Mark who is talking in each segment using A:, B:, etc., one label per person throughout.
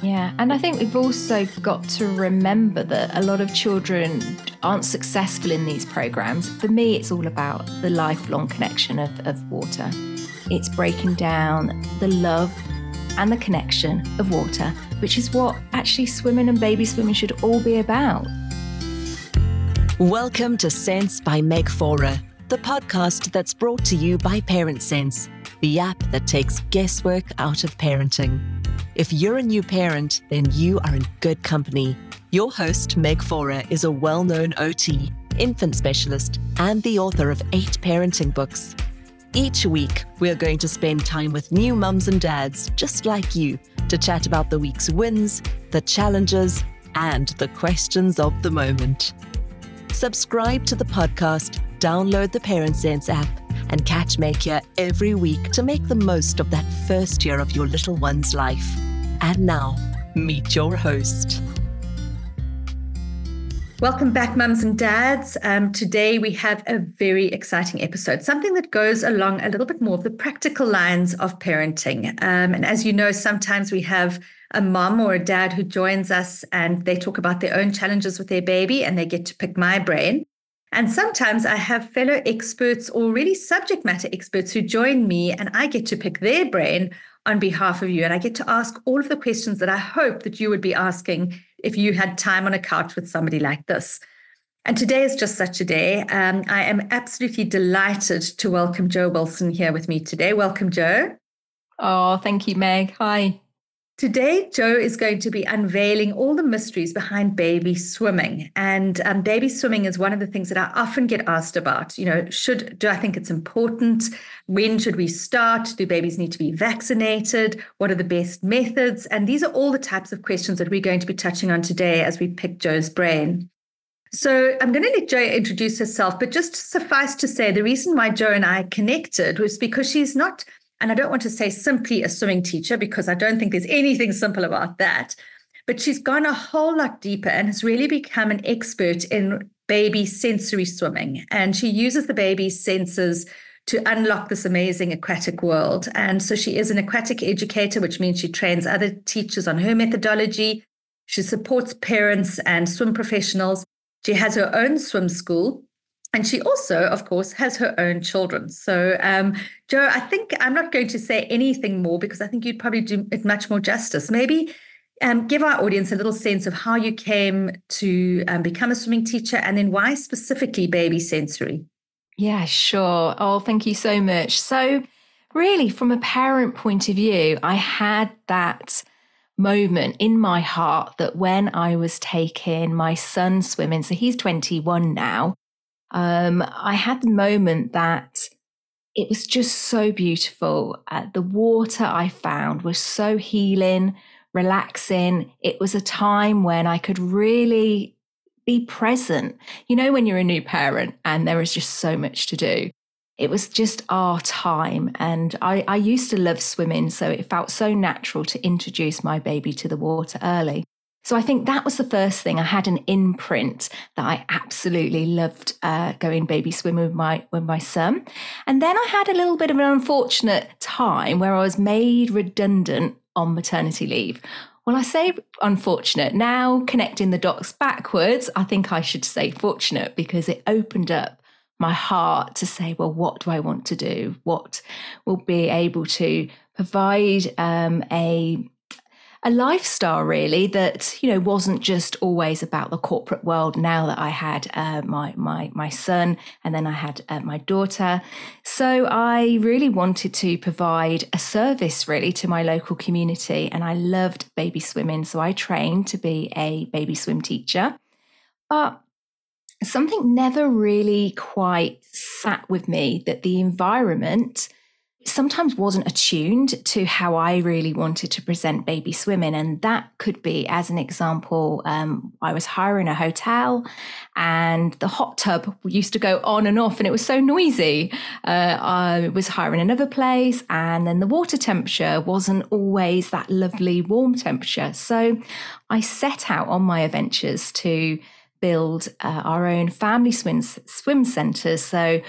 A: Yeah, and I think we've also got to remember that a lot of children aren't successful in these programs. For me, it's all about the lifelong connection of, of water. It's breaking down the love and the connection of water, which is what actually swimming and baby swimming should all be about.
B: Welcome to Sense by Meg Faure, the podcast that's brought to you by Parent Sense, the app that takes guesswork out of parenting. If you're a new parent, then you are in good company. Your host, Meg Faure, is a well known OT, infant specialist, and the author of eight parenting books. Each week, we're going to spend time with new mums and dads just like you to chat about the week's wins, the challenges, and the questions of the moment. Subscribe to the podcast, download the Parent Sense app, and catch Meg here every week to make the most of that first year of your little one's life. And now, meet your host.
C: Welcome back, mums and dads. Um, today we have a very exciting episode, something that goes along a little bit more of the practical lines of parenting. Um, and as you know, sometimes we have a mom or a dad who joins us and they talk about their own challenges with their baby and they get to pick my brain. And sometimes I have fellow experts or really subject matter experts who join me and I get to pick their brain on behalf of you. And I get to ask all of the questions that I hope that you would be asking if you had time on a couch with somebody like this. And today is just such a day. Um, I am absolutely delighted to welcome Jo Wilson here with me today. Welcome, Jo.
A: Oh, thank you, Meg. Hi.
C: Today, Jo is going to be unveiling all the mysteries behind baby swimming. And um, baby swimming is one of the things that I often get asked about. You know, should do I think it's important? When should we start? Do babies need to be vaccinated? What are the best methods? And these are all the types of questions that we're going to be touching on today as we pick Jo's brain. So I'm going to let Jo introduce herself, but just suffice to say, the reason why Jo and I connected was because she's not and I don't want to say simply a swimming teacher because I don't think there's anything simple about that. But she's gone a whole lot deeper and has really become an expert in baby sensory swimming. And she uses the baby's senses to unlock this amazing aquatic world. And so she is an aquatic educator, which means she trains other teachers on her methodology. She supports parents and swim professionals. She has her own swim school and she also, of course, has her own children. So, um, Jo, I think I'm not going to say anything more because I think you'd probably do it much more justice. Maybe um, give our audience a little sense of how you came to um, become a swimming teacher and then why specifically baby sensory.
A: Yeah, sure. Oh, thank you so much. So, really, from a parent point of view, I had that moment in my heart that when I was taking my son swimming, so he's 21 now um, I had the moment that it was just so beautiful. Uh, the water I found was so healing, relaxing. It was a time when I could really be present. You know, when you're a new parent and there is just so much to do. It was just our time. And I, I used to love swimming, so it felt so natural to introduce my baby to the water early. So I think that was the first thing. I had an imprint that I absolutely loved uh, going baby swimming with my with my son, and then I had a little bit of an unfortunate time where I was made redundant on maternity leave. Well, I say unfortunate. Now, connecting the dots backwards, I think I should say fortunate because it opened up my heart to say, well, what do I want to do? What will be able to provide um, a a lifestyle really that you know wasn't just always about the corporate world now that i had uh, my my my son and then i had uh, my daughter. So i really wanted to provide a service really to my local community and i loved baby swimming. So i trained to be a baby swim teacher. But something never really quite sat with me that the environment sometimes wasn't attuned to how I really wanted to present baby swimming. And that could be, as an example, um, I was hiring a hotel and the hot tub used to go on and off and it was so noisy. Uh, I was hiring another place and then the water temperature wasn't always that lovely warm temperature. So I set out on my adventures to build uh, our own family swim, swim centres. So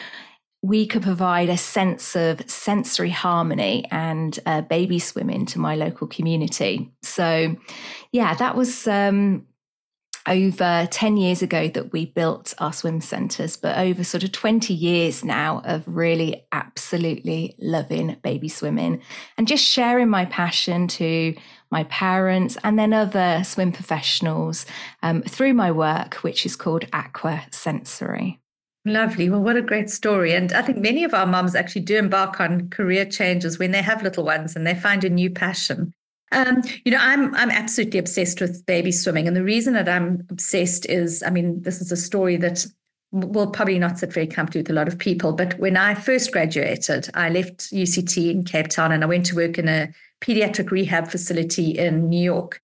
A: we could provide a sense of sensory harmony and uh, baby swimming to my local community. So, yeah, that was um, over 10 years ago that we built our swim centres, but over sort of 20 years now of really absolutely loving baby swimming and just sharing my passion to my parents and then other swim professionals um, through my work, which is called Aqua Sensory.
C: Lovely. Well, what a great story. And I think many of our moms actually do embark on career changes when they have little ones and they find a new passion. Um, you know, I'm I'm absolutely obsessed with baby swimming. And the reason that I'm obsessed is, I mean, this is a story that will probably not sit very comfortably with a lot of people. But when I first graduated, I left UCT in Cape Town and I went to work in a pediatric rehab facility in New York.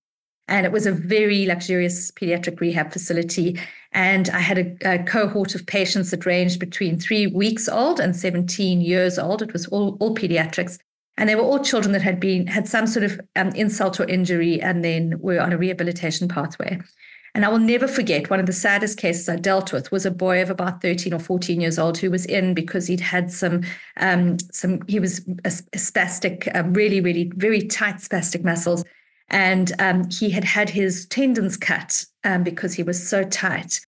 C: And it was a very luxurious pediatric rehab facility. And I had a, a, cohort of patients that ranged between three weeks old and 17 years old. It was all, all pediatrics. And they were all children that had been had some sort of um, insult or injury and then were on a rehabilitation pathway. And I will never forget one of the saddest cases I dealt with was a boy of about 13 or 14 years old who was in because he'd had some, um, some he was a, spastic, um, really, really, very tight spastic muscles and um, he had had his tendons cut um, because he was so tight.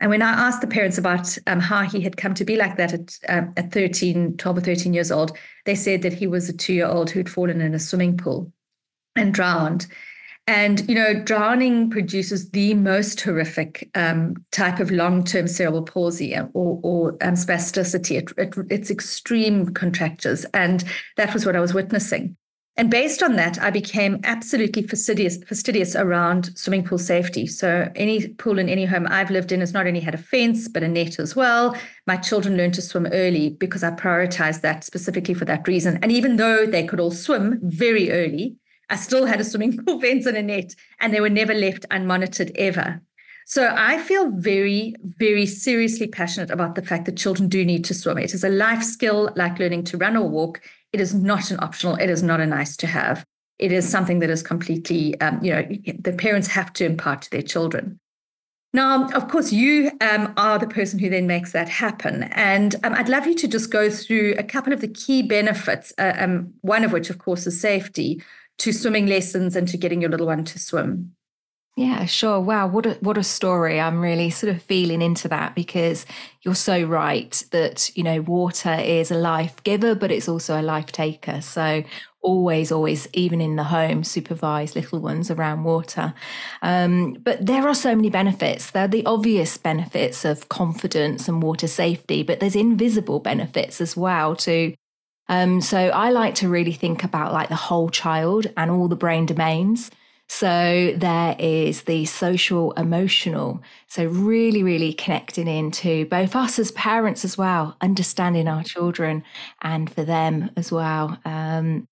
C: And when I asked the parents about um, how he had come to be like that at, um, at 13, 12 or 13 years old, they said that he was a two year old who'd fallen in a swimming pool and drowned. And, you know, drowning produces the most horrific um, type of long term cerebral palsy or, or um, spasticity. It, it, it's extreme contractures. And that was what I was witnessing. And based on that, I became absolutely fastidious, fastidious around swimming pool safety. So any pool in any home I've lived in has not only had a fence, but a net as well. My children learned to swim early because I prioritized that specifically for that reason. And even though they could all swim very early, I still had a swimming pool fence and a net, and they were never left unmonitored ever. So I feel very, very seriously passionate about the fact that children do need to swim. It is a life skill like learning to run or walk. It is not an optional, it is not a nice to have. It is something that is completely, um, you know, the parents have to impart to their children. Now, of course, you um, are the person who then makes that happen. And um, I'd love you to just go through a couple of the key benefits, uh, um, one of which, of course, is safety to swimming lessons and to getting your little one to swim.
A: Yeah, sure. Wow, what a what a story. I'm really sort of feeling into that because you're so right that, you know, water is a life giver, but it's also a life taker. So always, always, even in the home, supervise little ones around water. Um, but there are so many benefits. There are the obvious benefits of confidence and water safety, but there's invisible benefits as well to um, so I like to really think about like the whole child and all the brain domains. So there is the social emotional. So really, really connecting into both us as parents as well, understanding our children and for them as well. Um,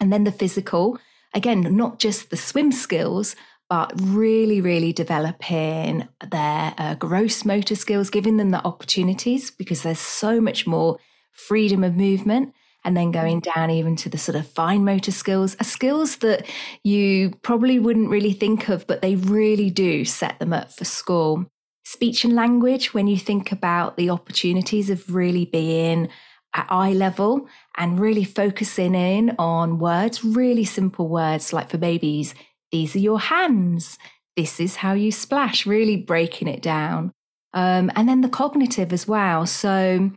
A: and then the physical, again, not just the swim skills, but really, really developing their uh, gross motor skills, giving them the opportunities because there's so much more freedom of movement and then going mm. down even to the sort of fine motor skills are skills that you probably wouldn't really think of, but they really do set them up for school. Speech and language, when you think about the opportunities of really being at eye level and really focusing in on words, really simple words like for babies, these are your hands, this is how you splash, really breaking it down. Um, and then the cognitive as well. So,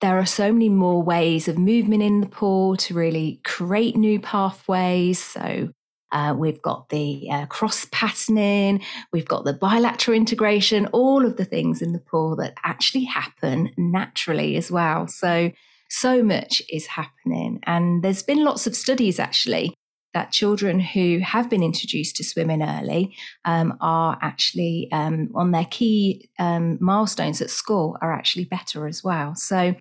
A: there are so many more ways of movement in the pool to really create new pathways. So uh, we've got the uh, cross patterning, we've got the bilateral integration, all of the things in the pool that actually happen naturally as well. So, so much is happening. And there's been lots of studies actually that children who have been introduced to swimming early um, are actually um, on their key um, milestones at school are actually better as well. So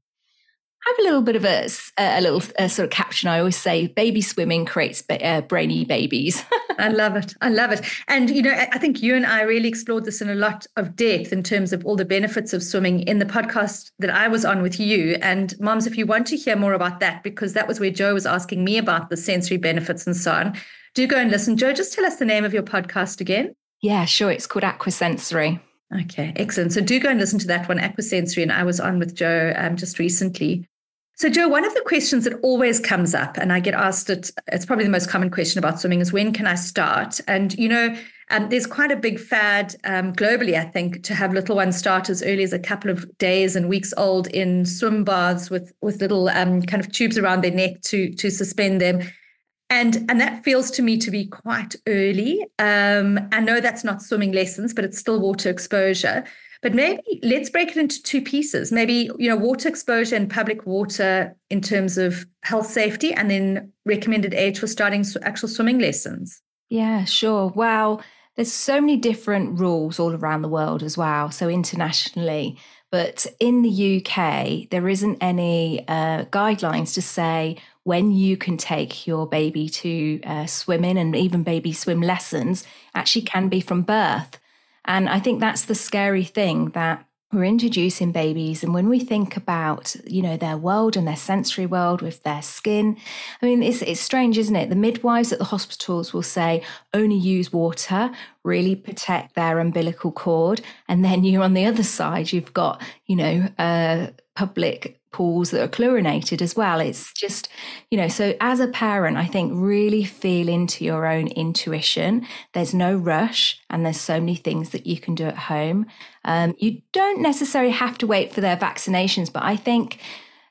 A: have a little bit of a, a little a sort of caption. I always say, "Baby swimming creates ba- uh, brainy babies."
C: I love it. I love it. And you know, I think you and I really explored this in a lot of depth in terms of all the benefits of swimming in the podcast that I was on with you. And moms, if you want to hear more about that, because that was where Jo was asking me about the sensory benefits and so on, do go and listen. Jo, just tell us the name of your podcast again.
A: Yeah, sure. It's called Aqua Sensory.
C: Okay, excellent. So do go and listen to that one, Aqua Sensory, and I was on with Jo um, just recently. So, Jo, one of the questions that always comes up, and I get asked it, it's probably the most common question about swimming, is when can I start? And, you know, um, there's quite a big fad um, globally, I think, to have little ones start as early as a couple of days and weeks old in swim baths with with little um, kind of tubes around their neck to to suspend them. And, and that feels to me to be quite early. Um, I know that's not swimming lessons, but it's still water exposure. But maybe let's break it into two pieces. Maybe, you know, water exposure and public water in terms of health safety, and then recommended age for starting actual swimming lessons.
A: Yeah, sure. Well, there's so many different rules all around the world as well. So internationally, but in the UK, there isn't any uh, guidelines to say when you can take your baby to uh, in and even baby swim lessons actually can be from birth. And I think that's the scary thing that we're introducing babies and when we think about you know their world and their sensory world with their skin i mean it's, it's strange isn't it? The midwives at the hospitals will say only use water really protect their umbilical cord. And then you're on the other side you've got you know uh, public pools that are chlorinated as well. It's just, you know, so as a parent, I think really feel into your own intuition. There's no rush and there's so many things that you can do at home. Um, you don't necessarily have to wait for their vaccinations, but I think,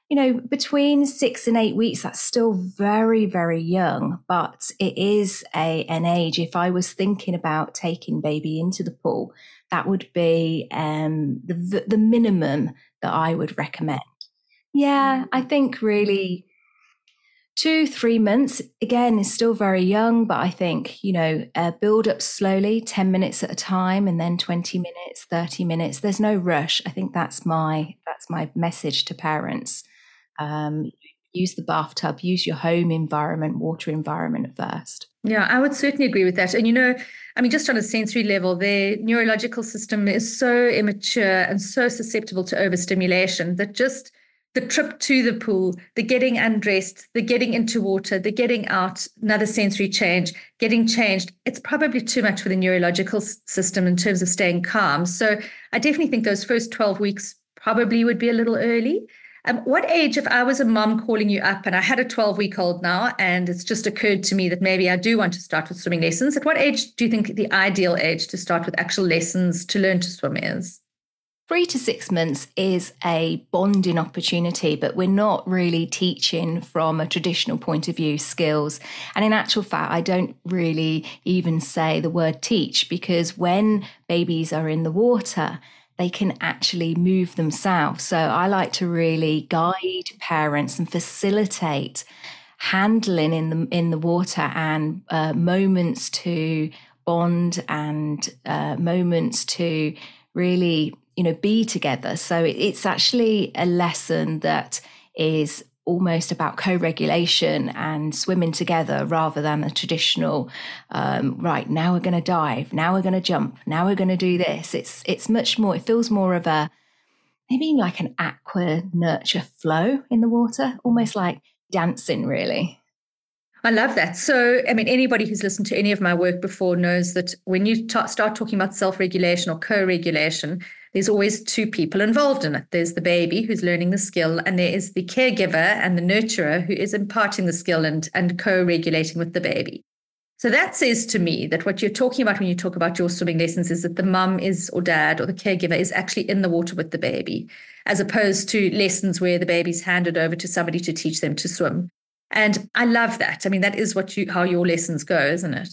A: you know, between six and eight weeks, that's still very, very young. But it is a an age. If I was thinking about taking baby into the pool, that would be um, the the minimum that I would recommend. Yeah, I think really two, three months again is still very young, but I think, you know, uh, build up slowly, 10 minutes at a time and then 20 minutes, 30 minutes. There's no rush. I think that's my that's my message to parents. Um, use the bathtub, use your home environment, water environment first.
C: Yeah, I would certainly agree with that. And you know, I mean, just on a sensory level, their neurological system is so immature and so susceptible to overstimulation that just the trip to the pool, the getting undressed, the getting into water, the getting out, another sensory change, getting changed, it's probably too much for the neurological system in terms of staying calm. So I definitely think those first 12 weeks probably would be a little early. Um, what age, if I was a mom calling you up and I had a 12 week old now, and it's just occurred to me that maybe I do want to start with swimming lessons, at what age do you think the ideal age to start with actual lessons to learn to swim is?
A: Three to six months is a bonding opportunity, but we're not really teaching from a traditional point of view skills. And in actual fact, I don't really even say the word teach because when babies are in the water, they can actually move themselves. So I like to really guide parents and facilitate handling in the in the water and uh, moments to bond and uh, moments to really you know be together. So it's actually a lesson that is almost about co-regulation and swimming together rather than a traditional um, right now we're going to dive now we're going to jump now we're going to do this it's it's much more it feels more of a maybe like an aqua nurture flow in the water almost like dancing really
C: I love that. So, I mean, anybody who's listened to any of my work before knows that when you start talking about self regulation or co regulation, there's always two people involved in it. There's the baby who's learning the skill, and there is the caregiver and the nurturer who is imparting the skill and, and co regulating with the baby. So that says to me that what you're talking about when you talk about your swimming lessons is that the mum is or dad or the caregiver is actually in the water with the baby, as opposed to lessons where the baby's handed over to somebody to teach them to swim. And I love that. I mean, that is what you how your lessons go, isn't it?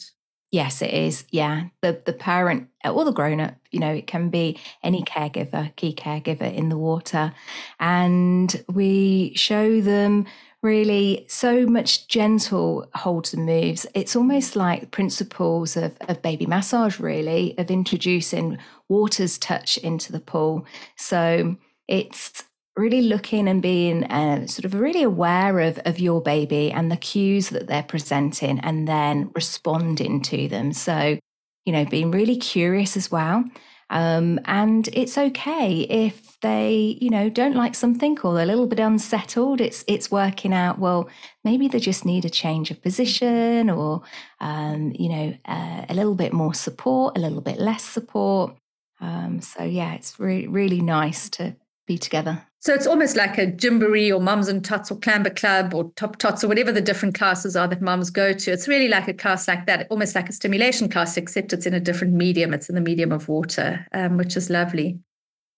A: Yes, it is. Yeah. The the parent or the grown up, you know, it can be any caregiver, key caregiver in the water. And we show them really so much gentle holds and moves. It's almost like principles of, of baby massage, really, of introducing water's touch into the pool. So it's really looking and being uh, sort of really aware of, of your baby and the cues that they're presenting and then responding to them. So, you know, being really curious as well. Um, and it's okay if they, you know, don't like something or they're a little bit unsettled. It's it's working out. Well, maybe they just need a change of position, or um, you know, uh, a little bit more support, a little bit less support. Um, so yeah, it's really really nice to be together.
C: So it's almost like a Gymboree or Mums and Tots or Clamber Club or Top Tots or whatever the different classes are that mums go to. It's really like a class like that, almost like a stimulation class, except it's in a different medium. It's in the medium of water, um, which is lovely.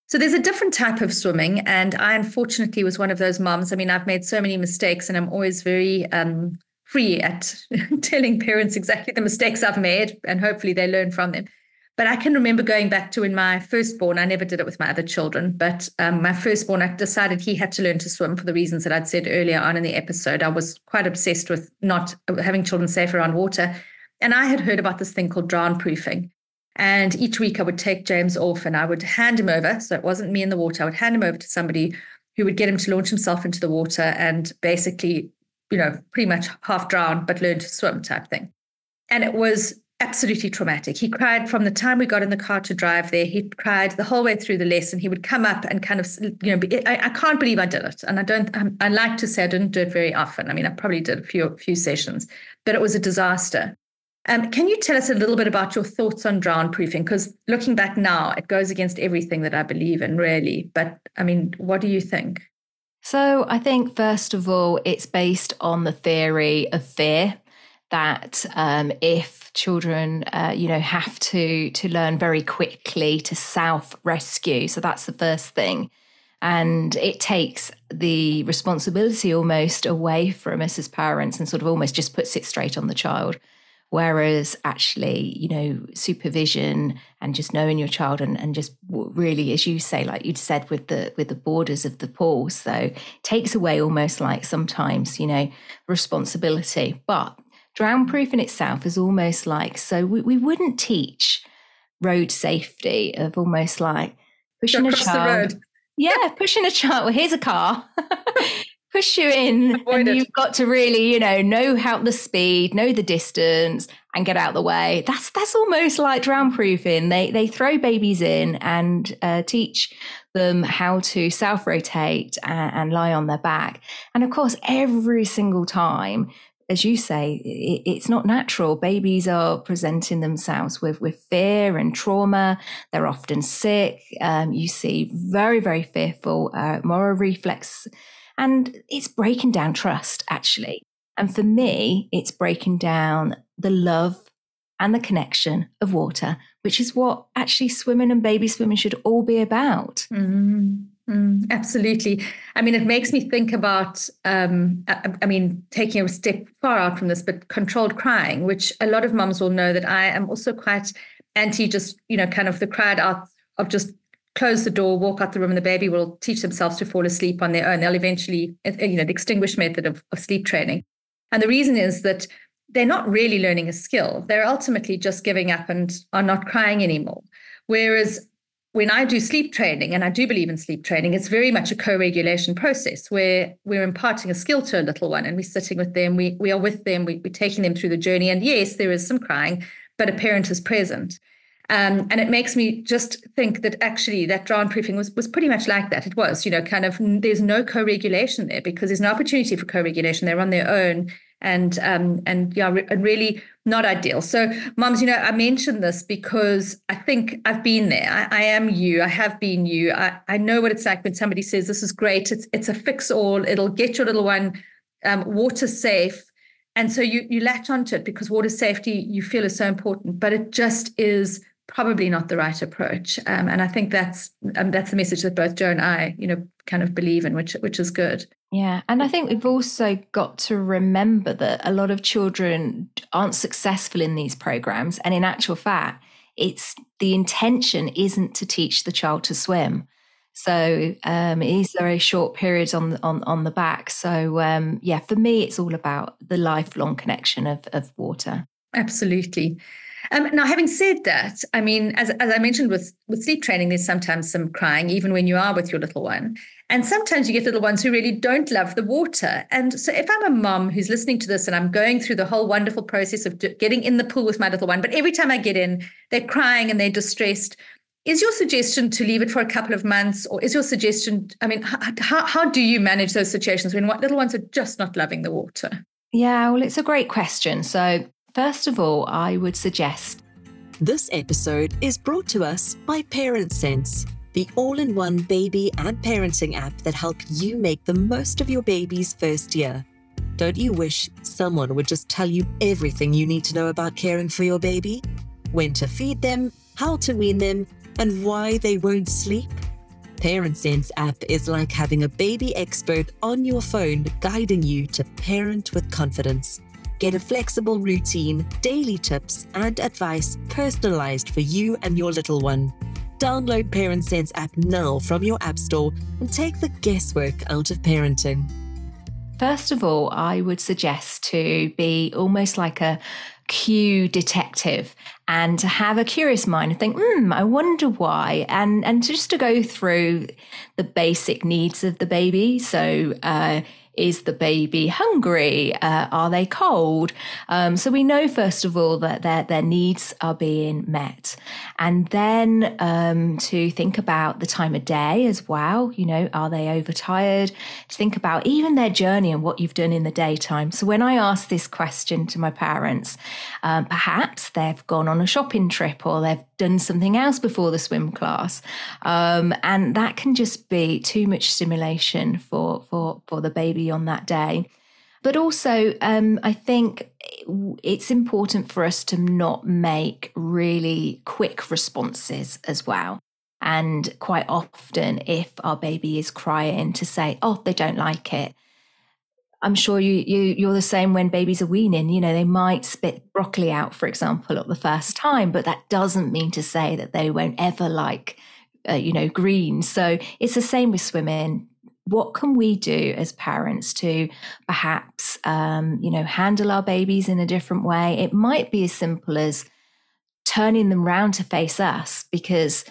C: So there's a different type of swimming. And I unfortunately was one of those moms. I mean, I've made so many mistakes and I'm always very um, free at telling parents exactly the mistakes I've made and hopefully they learn from them. But I can remember going back to when my firstborn, I never did it with my other children, but um, my firstborn, I decided he had to learn to swim for the reasons that I'd said earlier on in the episode. I was quite obsessed with not having children safe around water. And I had heard about this thing called drown proofing. And each week I would take James off and I would hand him over. So it wasn't me in the water. I would hand him over to somebody who would get him to launch himself into the water and basically, you know, pretty much half drown, but learn to swim type thing. And it was absolutely traumatic. He cried from the time we got in the car to drive there. He cried the whole way through the lesson. He would come up and kind of, you know, I, I can't believe I did it. And I don't, I, I like to say I didn't do it very often. I mean, I probably did a few, few sessions, but it was a disaster. Um, can you tell us a little bit about your thoughts on drown proofing? Because looking back now, it goes against everything that I believe in, really. But I mean, what do you think?
A: So I think, first of all, it's based on the theory of fear that um, if children, uh, you know, have to to learn very quickly to self rescue, so that's the first thing, and it takes the responsibility almost away from us as parents and sort of almost just puts it straight on the child. Whereas actually, you know, supervision and just knowing your child and, and just really, as you say, like you'd said with the with the borders of the pool, so takes away almost like sometimes, you know, responsibility. But drown proof in itself is almost like so we, we wouldn't teach road safety of almost like pushing a child. Yeah, pushing a child. Well, here's a car. Push you in, Avoid and it. you've got to really, you know, know how the speed, know the distance, and get out the way. That's that's almost like drown proofing. They they throw babies in and uh, teach them how to self rotate and, and lie on their back. And of course, every single time as you say, it, it's not natural. Babies are presenting themselves with, with fear and trauma. They're often sick. Um, you see very, very fearful uh, Moro reflex. And it's breaking down trust, actually. And for me, it's breaking down the love and the connection of water, which is what actually swimming and baby swimming should all be about.
C: Mm-hmm. Mm, absolutely. I mean, it makes me think about, um, I, I, mean, taking a step far out from this, but controlled crying, which a lot of mums will know that I am also quite anti just, you know, kind of the cried out of just close the door, walk out the room, and the baby will teach themselves to fall asleep on their own. They'll eventually, you know, the extinguished method of, of sleep training. And the reason is that they're not really learning a skill. They're ultimately just giving up and are not crying anymore. Whereas when I do sleep training, and I do believe in sleep training, it's very much a co-regulation process where we're imparting a skill to a little one and we're sitting with them, we, we are with them, we, we're taking them through the journey. And yes, there is some crying, but a parent is present. Um, and it makes me just think that actually that drown proofing was, was pretty much like that. It was, you know, kind of there's no co-regulation there because there's no opportunity for co-regulation. They're on their own and um, and yeah, and really not ideal. So, moms, you know, I mentioned this because I think I've been there. I, I, am you. I have been you. I, I know what it's like when somebody says this is great. It's it's a fix all. It'll get your little one um, water safe, and so you you latch onto it because water safety you feel is so important. But it just is probably not the right approach. Um, and I think that's um, that's the message that both Jo and I, you know, kind of believe in, which which is good.
A: Yeah. And I think we've also got to remember that a lot of children aren't successful in these programs. And in actual fact, it's the intention isn't to teach the child to swim. So um, it is very short periods on the, on on the back. So um, yeah, for me, it's all about the lifelong connection of of water.
C: Absolutely. Um, now, having said that, I mean, as, as I mentioned with, with sleep training, there's sometimes some crying, even when you are with your little one. And sometimes you get little ones who really don't love the water. And so, if I'm a mom who's listening to this and I'm going through the whole wonderful process of getting in the pool with my little one, but every time I get in, they're crying and they're distressed. Is your suggestion to leave it for a couple of months, or is your suggestion? I mean, how, how do you manage those situations when what little ones are just not loving the water?
A: Yeah, well, it's a great question. So, first of all, I would suggest
B: This episode is brought to us by Parent Sense, the all in one baby and parenting app that helps you make the most of your baby's first year. Don't you wish someone would just tell you everything you need to know about caring for your baby? When to feed them, how to wean them, and why they won't sleep? Parent Sense app is like having a baby expert on your phone guiding you to parent with confidence. Get a flexible routine, daily tips, and advice personalized for you and your little one. Download Parent Sense app now from your App Store and take the guesswork out of parenting.
A: First of all, I would suggest to be almost like a cue detective and to have a curious mind and think, hmm, I wonder why. And and just to go through the basic needs of the baby. So uh, is the baby hungry? Uh, are they cold? Um, so we know, first of all, that their, their needs are being met. And then um, to think about the time of day as well. You know, are they overtired? To think about even their journey and what you've done in the daytime. So when I ask this question to my parents, um, perhaps they've gone on a shopping trip or they've done something else before the swim class. Um, and that can just be too much stimulation for, for, for the baby on that day. But also, um, I think it's important for us to not make really quick responses as well. And quite often, if our baby is crying, to say, "Oh, they don't like it," I'm sure you, you you're the same when babies are weaning. You know, they might spit broccoli out, for example, at the first time, but that doesn't mean to say that they won't ever like, uh, you know, green. So it's the same with swimming. What can we do as parents to perhaps, um, you know, handle our babies in a different way? It might be as simple as turning them round to face us because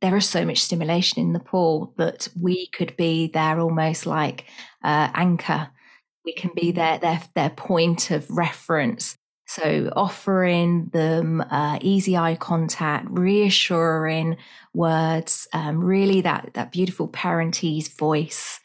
A: there is so much stimulation in the pool that we could be there almost like uh, anchor we can be their their their point of reference. So offering them uh, easy eye contact, reassuring words, um, really that that beautiful parentese voice.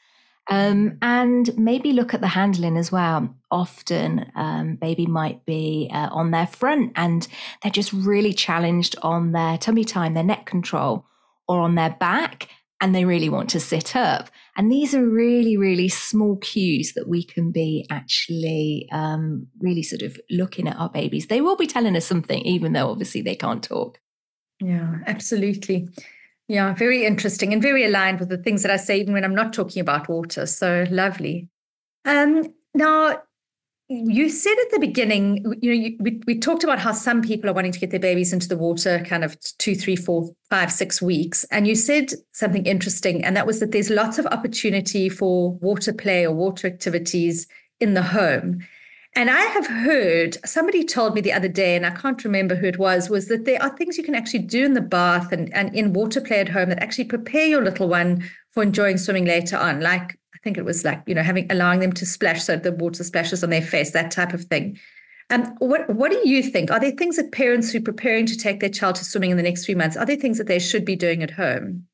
A: Um, and maybe look at the handling as well. Often, um, baby might be uh, on their front and they're just really challenged on their tummy time, their neck control, or on their back, and they really want to sit up. And these are really, really small cues that we can be actually um, really sort of looking at our babies. They will be telling us something, even though obviously they can't talk.
C: Yeah, absolutely. Yeah, very interesting and very aligned with the things that I say, even when I'm not talking about water. So lovely. Um, now, you said at the beginning, you know, you, we, we talked about how some people are wanting to get their babies into the water kind of two, three, four, five, six weeks. And you said something interesting, and that was that there's lots of opportunity for water play or water activities in the home. And I have heard somebody told me the other day, and I can't remember who it was, was that there are things you can actually do in the bath and, and in water play at home that actually prepare your little one for enjoying swimming later on, like think it was like, you know, having allowing them to splash so the water splashes on their face, that type of thing. Um, what what do you think? Are there things that parents who are preparing to take their child to swimming in the next few months, are there things that they should be doing at home?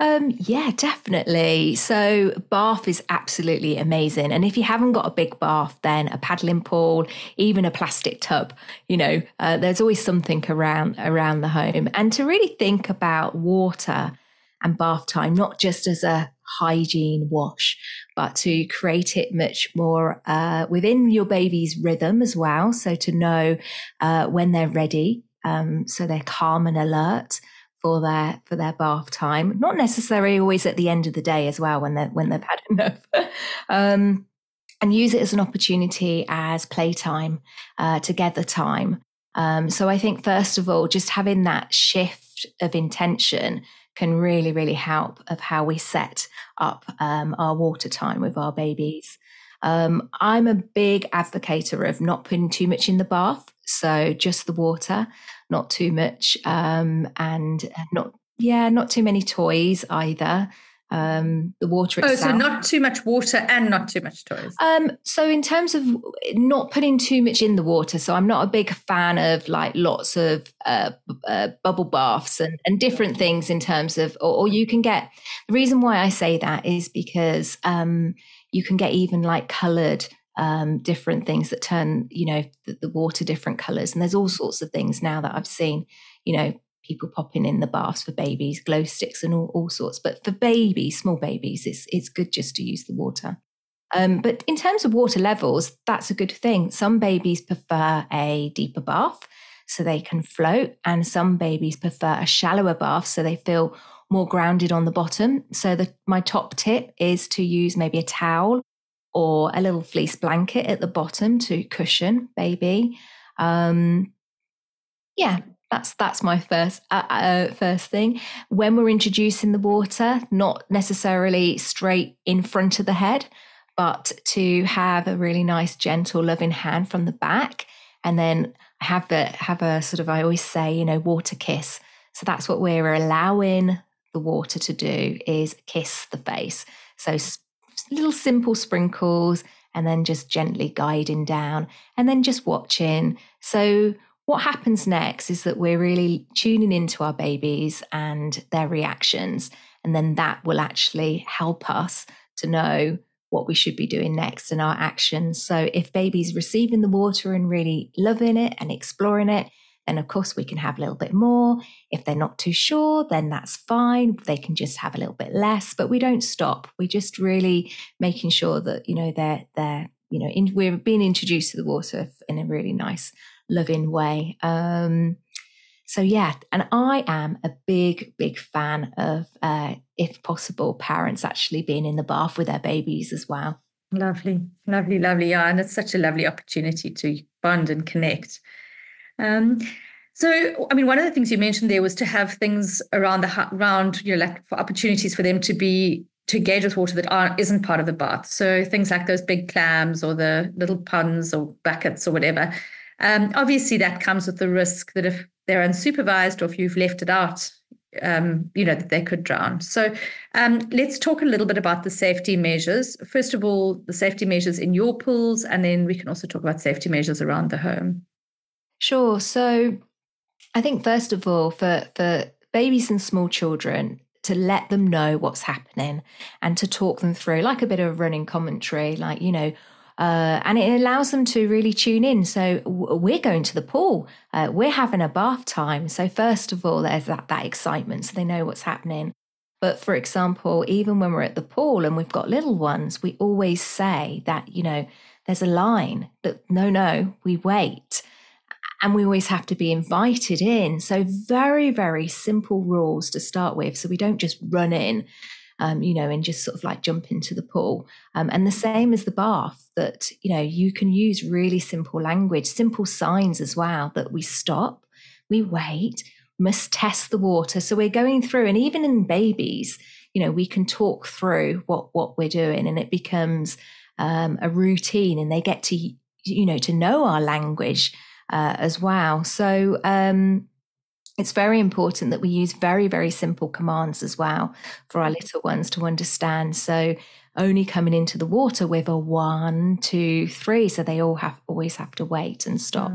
A: Um, yeah, definitely. So bath is absolutely amazing. And if you haven't got a big bath, then a paddling pool, even a plastic tub, you know, uh, there's always something around around the home. And to really think about water and bath time, not just as a hygiene wash, but to create it much more uh, within your baby's rhythm as well. So to know uh, when they're ready, um, so they're calm and alert for their for their bath time. Not necessarily always at the end of the day as well when they when they've had enough. um, and use it as an opportunity as playtime, uh, together time. Um, so I think first of all, just having that shift of intention can really, really help of how we set up um, our water time with our babies. Um, I'm a big advocate of not putting too much in the bath, so just the water, not too much, um, and not yeah, not too many toys either um, the water itself.
C: Oh, so not too much water and not too much toys.
A: Um, so in terms of not putting too much in the water, so I'm not a big fan of like lots of uh, uh, bubble baths and, and different things in terms of, or, or, you can get. The reason why I say that is because um, you can get even like coloured um, different things that turn, you know, the, the water different colors. And there's all sorts of things now that I've seen, you know, people popping in the baths for babies, glow sticks and all, all sorts. But for babies, small babies, it's it's good just to use the water. Um, but in terms of water levels, that's a good thing. Some babies prefer a deeper bath so they can float, and some babies prefer a shallower bath so they feel more grounded on the bottom. So the, my top tip is to use maybe a towel or a little fleece blanket at the bottom to cushion baby. Um, yeah, that's that's my first uh, uh, first thing. When we're introducing the water, not necessarily straight in front of the head, but to have a really nice, gentle, loving hand from the back, and then have the have a sort of I always say, you know, water kiss. So that's what we're allowing the water to do is kiss the face. So little simple sprinkles and then just gently guiding down and then just watching. So, what happens next is that we're really tuning into our babies and their reactions. And then that will actually help us to know what we should be doing next in our actions. So, if baby's receiving the water and really loving it and exploring it, then of course we can have a little bit more. If they're not too sure, then that's fine. They can just have a little bit less, but we don't stop. We're just really making sure that, you know, they're they're, you know, in, we're being introduced to the water in a really nice, loving way. Um, so yeah, and I am a big, big fan of, uh, if possible, parents actually being in the bath with their babies as well.
C: Lovely, lovely, lovely. Yeah, and it's such a lovely opportunity to bond and connect. Um, so, I mean, one of the things you mentioned there was to have things around the around you know, like for opportunities for them to be to engage with water that aren't isn't part of the bath. So things like those big clams or the little ponds or buckets or whatever. Um, obviously, that comes with the risk that if they're unsupervised or if you've left it out, um, you know that they could drown. So um, let's talk a little bit about the safety measures. First of all, the safety measures in your pools, and then we can also talk about safety measures around the home.
A: Sure. So I think first of all, for for babies and small children, to let them know what's happening and to talk them through, like a bit of running commentary, like you know. Uh, and it allows them to really tune in. So we're going to the pool. Uh, we're having a bath time. So first of all, there's that that excitement, so they know what's happening. But for example, even when we're at the pool and we've got little ones, we always say that you know there's a line that no, no, we wait and we always have to be invited in. So, very, very simple rules to start with. So, we don't just run in, um, you know, and just sort of like jump into the pool. Um, and the same as the bath, that, you know, you can use really simple language, simple signs as well that we stop, we wait, must test the water. So, we're going through, and even in babies, you know, we can talk through what, what we're doing and it becomes um, a routine and they get to, you know, to know our language uh, as well. So um, it's very important that we use very, very simple commands as well for our little ones to understand. So only coming into the water with a one, two, three. So they all have always have to wait and stop.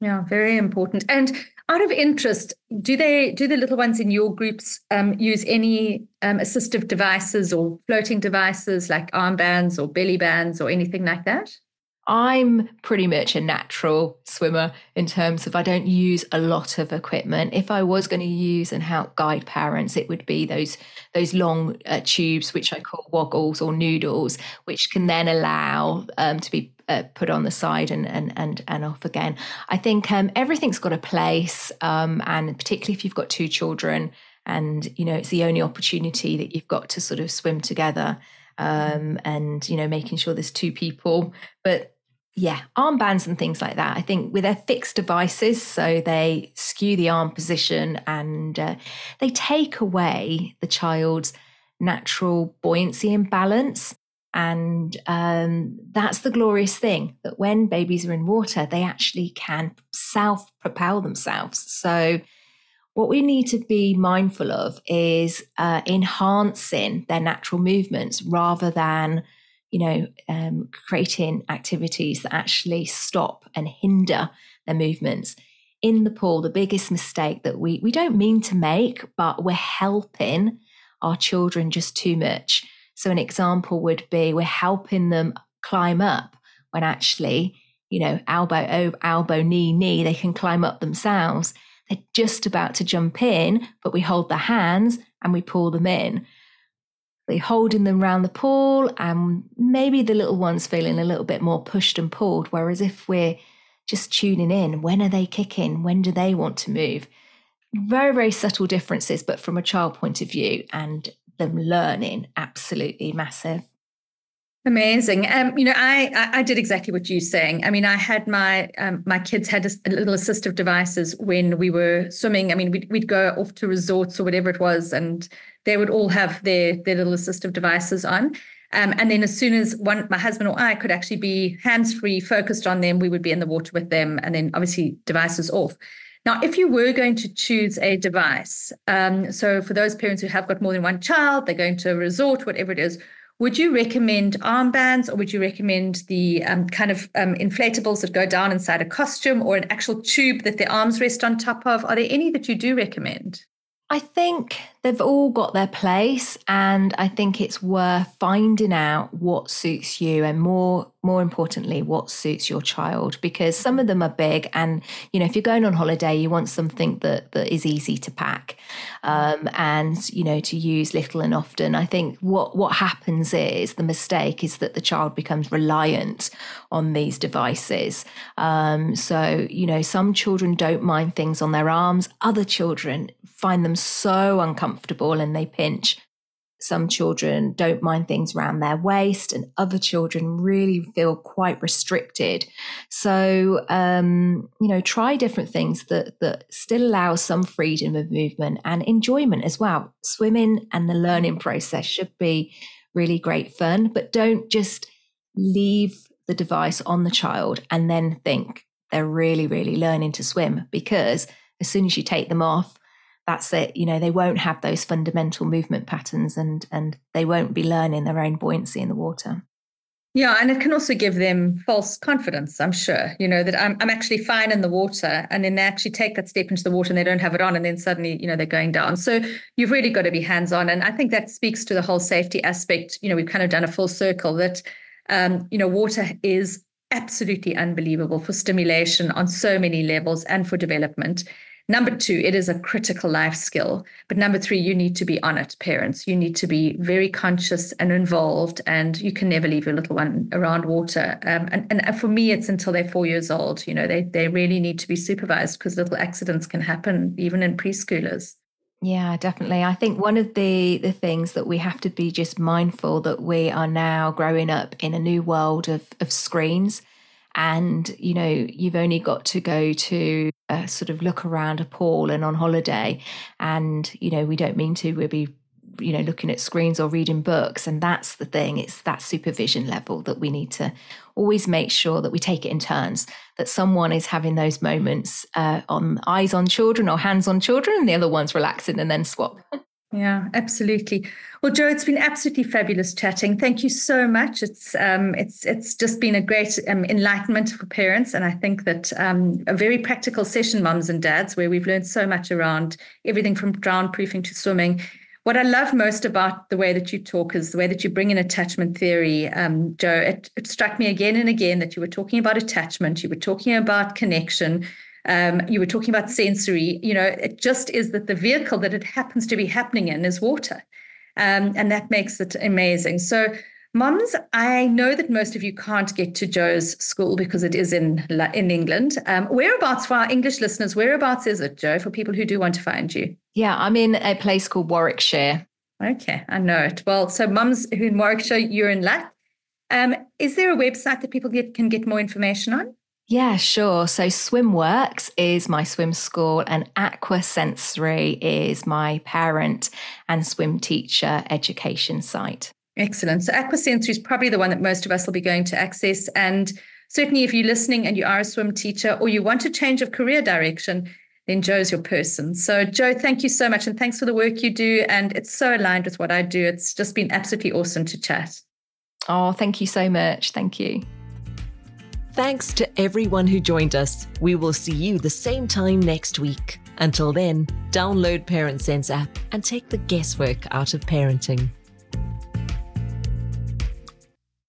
C: Yeah, very important. And out of interest, do they do the little ones in your groups um, use any um, assistive devices or floating devices like armbands or belly bands or anything like that?
A: I'm pretty much a natural swimmer in terms of I don't use a lot of equipment. If I was going to use and help guide parents, it would be those those long uh, tubes, which I call woggles or noodles, which can then allow um, to be uh, put on the side and and and and off again. I think um, everything's got a place, um, and particularly if you've got two children, and you know it's the only opportunity that you've got to sort of swim together um, and you know making sure there's two people but yeah, armbands and things like that. I think with their fixed devices, so they skew the arm position and uh, they take away the child's natural buoyancy and balance. And um, that's the glorious thing that when babies are in water, they actually can self propel themselves. So, what we need to be mindful of is uh, enhancing their natural movements rather than you know, um, creating activities that actually stop and hinder their movements. In the pool, the biggest mistake that we we don't mean to make, but we're helping our children just too much. So an example would be we're helping them climb up when actually, you know, elbow, elbow, knee, knee, they can climb up themselves. They're just about to jump in, but we hold their hands and we pull them in. Holding them around the pool, and maybe the little one's feeling a little bit more pushed and pulled. Whereas if we're just tuning in, when are they kicking? When do they want to move? Very, very subtle differences, but from a child point of view and them learning, absolutely massive.
C: Amazing. Um, you know, I, I did exactly what you're saying. I mean, I had my um, my kids had a, little assistive devices when we were swimming. I mean, we'd, we'd go off to resorts or whatever it was, and they would all have their their little assistive devices on. Um, and then as soon as one, my husband or I could actually be hands free, focused on them, we would be in the water with them, and then obviously devices off. Now, if you were going to choose a device, um, so for those parents who have got more than one child, they're going to a resort, whatever it is, would you recommend armbands or would you recommend the um, kind of um, inflatables that go down inside a costume or an actual tube that the arms rest on top of? Are there any that you do recommend?
A: I think they've all got their place and I think it's worth finding out what suits you and more more importantly what suits your child? Because some of them are big and you know if you're going on holiday you want something that that is easy to pack um, and you know to use little and often. I think what what happens is the mistake is that the child becomes reliant on these devices. Um, so you know some children don't mind things on their arms. Other children find them so uncomfortable and they pinch. Some children don't mind things around their waist, and other children really feel quite restricted. So, um, you know, try different things that that still allow some freedom of movement and enjoyment as well. Swimming and the learning process should be really great fun, but don't just leave the device on the child and then think they're really, really learning to swim because as soon as you take them off, that's it. You know they won't have those fundamental movement patterns and and they won't be learning their own buoyancy in the water.
C: Yeah and it can also give them false confidence i'm sure. You know that I'm, I'm actually fine in the water and then they actually take that step into the water and they don't have it on and then suddenly you know they're going down. So you've really got to be hands on and i think that speaks to the whole safety aspect. You know we've kind of done a full circle that um, you know water is absolutely unbelievable for stimulation on so many levels and for development Number two, it is a critical life skill. But number three, you need to be on it, parents. You need to be very conscious and involved, and you can never leave your little one around water. Um, and, and for me, it's until they're four years old. You know, they, they really need to be supervised because little accidents can happen even in preschoolers.
A: Yeah, definitely. I think one of the the things that we have to be just mindful that we are now growing up in a new world of of screens and you know you've only got to go to sort of look around a pool and on holiday. And you know we don't mean to we'll be you know looking at screens or reading books. And that's the thing it's that supervision level that we need to always make sure that we take it in turns that someone is having those moments uh, on eyes on children or hands on children and the other one's relaxing and then swap
C: Yeah, absolutely. Well, Jo, it's been absolutely fabulous chatting. Thank you so much. It's um, it's it's just been a great um, enlightenment for parents, and I think that um, a very practical session, mums and dads, where we've learned so much around everything from drown proofing to swimming. What I love most about the way that you talk is the way that you bring in attachment theory, um, Jo. It, it struck me again and again that you were talking about attachment, you were talking about connection, um, you were talking about sensory. You know, it just is that the vehicle that it happens to be happening in is water. Um, and that makes it amazing. So, mums, I know that most of you can't get to Jo's school because it is in in England. Um, whereabouts for our English listeners? Whereabouts is it, Jo? for people who do want to find you?
A: Yeah, I'm in a place called Warwickshire.
C: Okay, I know it. Well, so mums who in Warwickshire, you're in luck. Um, is there a website that people get, can get more information on?
A: Yeah, sure. So SwimWorks is my swim school, and Aqua Sensory is my parent and swim teacher education site.
C: Excellent. So Aqua Sensory is probably the one that most of us will be going to access. And certainly, if you're listening and you are a swim teacher or you want a change of career direction, then Jo's your person. So, Jo, thank you so much. And thanks for the work you do. And it's so aligned with what I do. It's just been absolutely awesome to chat.
A: Oh, thank you so much. Thank you.
B: Thanks to everyone who joined us. We will see you the same time next week. Until then, download Parent Sense app and take the guesswork out of parenting.